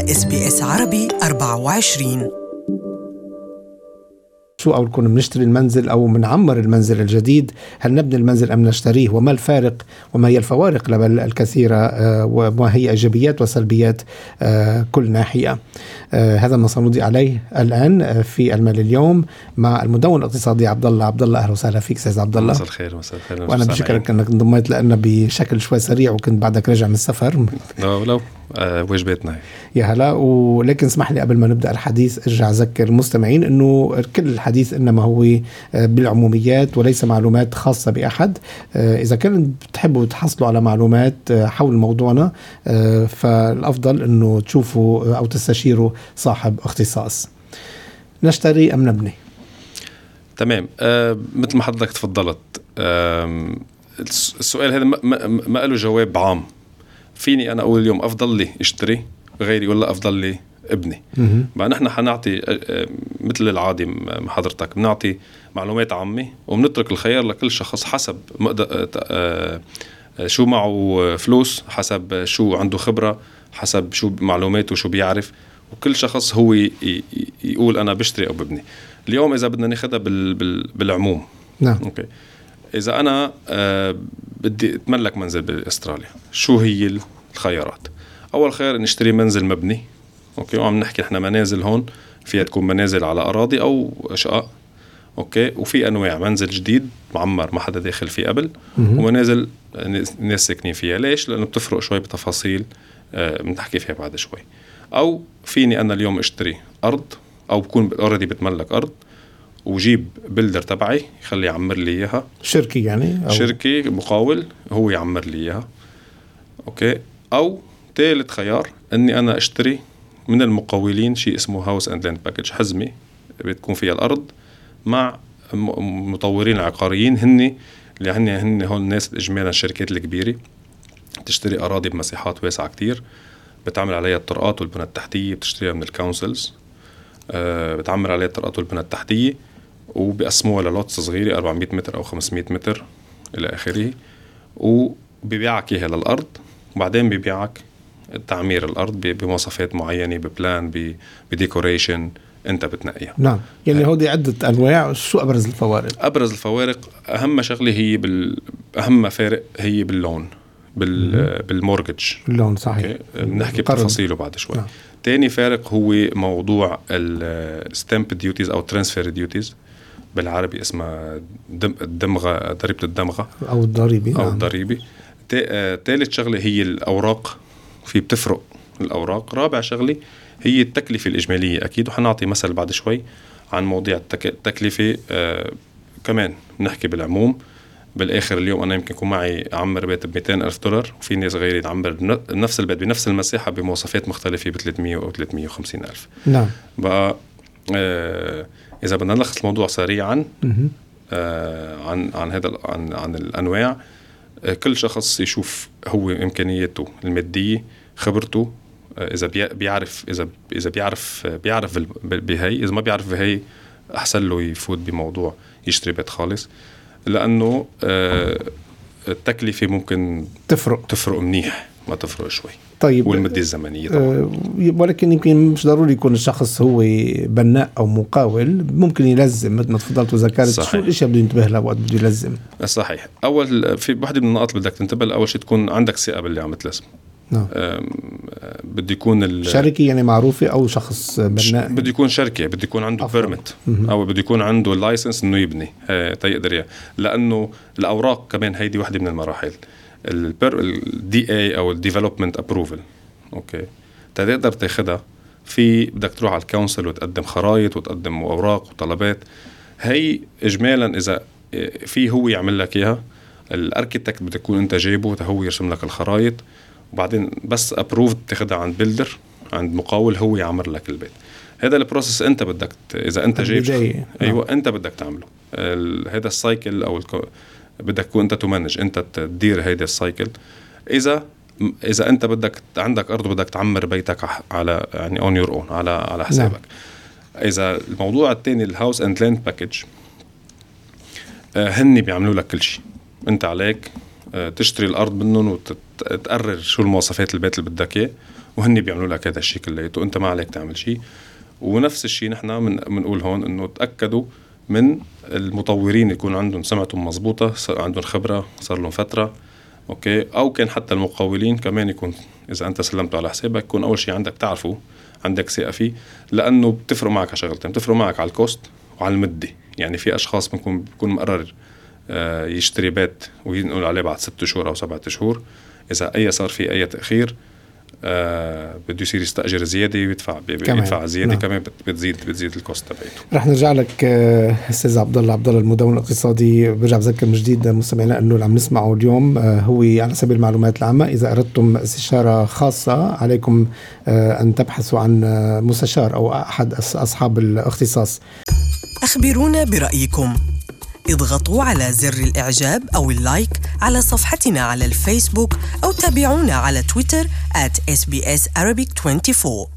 إس بي إس عربي 24 شو أو نكون بنشتري المنزل أو بنعمر المنزل الجديد هل نبني المنزل أم نشتريه؟ وما الفارق؟ وما هي الفوارق الكثيرة؟ آه، وما هي إيجابيات وسلبيات؟ آه، كل ناحية. آه، هذا ما سنضيء عليه الآن في المال اليوم مع المدون الاقتصادي عبد الله عبد الله أهلا وسهلا فيك أستاذ عبد الله مساء الخير مساء الخير. وأنا بشكرك أنك انضميت لنا بشكل شوي سريع وكنت بعدك راجع من السفر. لو لو آه واجباتنا. يا هلا. ولكن اسمح لي قبل ما نبدأ الحديث ارجع اذكر المستمعين إنه كل الحديث إنما هو آه، بالعموميات وليس معلومات خاصة بأحد. آه، إذا كان بتحبوا تحصلوا على معلومات آه، حول موضوعنا فالأفضل إنه تشوفوا أو تستشيروا صاحب اختصاص. نشتري أم نبني؟ تمام. آه مثل ما حضرتك تفضلت. آه السؤال هذا ما له جواب عام. فيني أنا أقول اليوم أفضل لي اشتري؟ غيري ولا أفضل لي ابني. بقى نحن حنعطي مثل العادي حضرتك بنعطي معلومات عامة وبنترك الخيار لكل شخص حسب شو معه فلوس حسب شو عنده خبرة حسب شو معلوماته شو بيعرف وكل شخص هو يقول أنا بشتري أو ببني. اليوم إذا بدنا ناخذها بالعموم. نعم. okay. إذا أنا بدي أتملك منزل باستراليا شو هي الخيارات؟ أول خيار نشتري منزل مبني. okay؟ وعم نحكي إحنا منازل هون فيها تكون منازل على أراضي أو شقق okay؟ وفي أنواع منزل جديد معمر ما حدا داخل فيه قبل. ومنازل ناس ساكنين فيها. ليش؟ لأنه بتفرق شوي بتفاصيل آه بنحكي فيها بعد شوي. أو فيني أنا اليوم أشتري أرض أو بكون already بتملك أرض وجيب builder تبعي يخلي يعمر لي إياها. شركه يعني أو شركه مقاول هو يعمر لي إياها. okay؟ أو ثالث خيار إني أنا أشتري من المقاولين شيء اسمه house and land package حزمة بتكون فيها الأرض مع مطورين عقاريين هن اللي هن هن هون الناس اجمالا الشركات الكبيرة. تشتري أراضي بمساحات واسعة كتير. بتعمل عليها الطرقات والبنى التحتية بتشتريها من ال councils أه عليها الطرقات والبنى التحتية وبيقسموها ل lots صغيرة 400 متر أو 500 متر إلى آخره. وبيبيعك إياها للأرض. وبعدين بيبيعك تعمير الأرض بمواصفات معينة ب plan ب decoration أنت بتنقيها. نعم. يعني آه. هودي عدة أنواع. شو أبرز الفوارق؟ أبرز الفوارق أهم شغلة هي بال أهم فارق هي بال loan بال بال mortgage. ال loan صحيح. بنحكي بتفاصيله بعد شوي. نعم. تاني فارق هو موضوع ال stamp duties أو transfer duties بالعربي اسمها الدمغة ضريبة الدمغة. أو الضريبة أو نعم. الضريبة. ثالث شغلة هي الأوراق. في بتفرق الأوراق. رابع شغلة هي التكلفة الإجمالية. أكيد وحنعطي مثل بعد شوي عن مواضيع التكلفة. آه كمان بنحكي بالعموم. بالآخر اليوم أنا يمكن يكون معي اعمر بيت ب 200 ألف دولار وفي ناس غيري تعمر نفس البيت بنفس المساحة بمواصفات مختلفة ب 300 أو 350 ألف. نعم. بقى آه إذا بدنا نلخص الموضوع سريعا آه عن عن هذا عن عن الأنواع. آه كل شخص يشوف هو إمكانياته المادية خبرته آه إذا بيعرف اذا إذا بيعرف بيعرف بهي إذا ما بيعرف بهي أحسن له يفوت بموضوع يشتري بيت خالص لأنه آه التكلفة ممكن تفرق. تفرق منيح ما تفرق شوي. طيب والمدة الزمنية طبعا. أه ولكن يمكن مش ضروري يكون الشخص هو بناء أو مقاول. ممكن يلزم مثل ما تفضلت وذكرت شو الإشياء بده ينتبه لها وقت بده يلزم؟ صحيح. أول في وحده من النقاط بدك تنتبه أول شيء تكون عندك ثقة باللي عم تلزم. نعم. بده يكون شركة يعني معروفة أو شخص بناء؟ بده يكون شركة بده يكون عنده permit أو بده يكون عنده ال license إنه يبني. تيقدر لأنه الأوراق كمان هيدي وحده من المراحل. ال DA أو ال development approval okay. تقدر تاخذها في بدك تروح على ال council وتقدم خرائط وتقدم أوراق وطلبات. هي اجمالا إذا في هو يعمل لك إياها. ال architect بدك تكون أنت جايبه هو يرسم لك الخرائط وبعدين بس approve تاخذها عند builder عند مقاول هو يعمر لك البيت. هذا ال process أنت بدك إذا أنت جايب جاي. أيوه نعم. أنت بدك تعمله. هذا ال cycle أو الكو... بدك تكون انت ت manage انت تدير هيدا ال cycle. إذا إذا انت بدك عندك أرض بدك تعمر بيتك على يعني on your own على على حسابك. نعم. إذا الموضوع الثاني ال house and land package هن بيعملوا لك كل شيء انت عليك آه، تشتري الأرض منهم وتقرر شو المواصفات البيت اللي بدك إياه وهن بيعملوا لك هذا الشيء كلياته. انت ما عليك تعمل شيء ونفس الشيء نحن من بنقول هون إنه تأكدوا من المطورين يكون عندهم سمعتهم مضبوطة عندهم خبرة صار لهم فترة okay؟ أو كان حتى المقاولين كمان يكون إذا أنت سلمته على حسابك يكون أول شيء عندك تعرفه عندك ثقة فيه لأنه بتفرق معك على شغلتين بتفرق معك على ال cost وعلى المدة. يعني في أشخاص بنكون بيكون مقرر آه، يشتري بيت وينقل عليه بعد ست شهور أو سبعة شهور. إذا اي صار في أي تأخير آه بده يصير يستأجر زيادة ويدفع يدفع زيادة نعم. كمان بتزيد بتزيد الكوست تبعته رح نرجع لك آه، أستاذ عبد الله عبد الله المدون الاقتصادي. برجع بذكر من جديد مستمعينا إنه اللي عم نسمعه اليوم آه هو على سبيل المعلومات العامة. إذا أردتم استشارة خاصة عليكم أن تبحثوا عن مستشار أو أحد أصحاب الاختصاص. أخبرونا برأيكم. اضغطوا على زر الإعجاب أو اللايك على صفحتنا على الفيسبوك أو تابعونا على تويتر at SBS Arabic 24